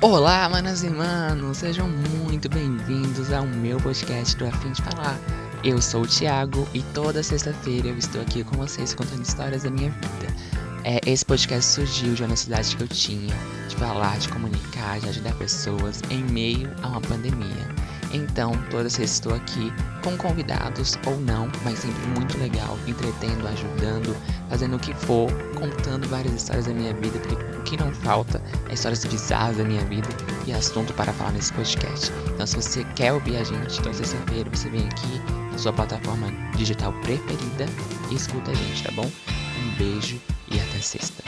Olá, manas e manos, sejam muito bem-vindos ao meu podcast do Afim de Falar. Eu sou o Thiago e toda sexta-feira eu estou aqui com vocês contando histórias da minha vida. É, esse podcast surgiu de uma necessidade que eu tinha de falar, de comunicar, de ajudar pessoas em meio a uma pandemia. Então, todas vezes estou aqui com convidados ou não, mas sempre muito legal, entretendo, ajudando, fazendo o que for, contando várias histórias da minha vida, porque que não falta é histórias bizarras da minha vida e assunto para falar nesse podcast. Então, se você quer ouvir a gente toda sexta-feira, você vem aqui na sua plataforma digital preferida e escuta a gente, tá bom? Um beijo e até sexta.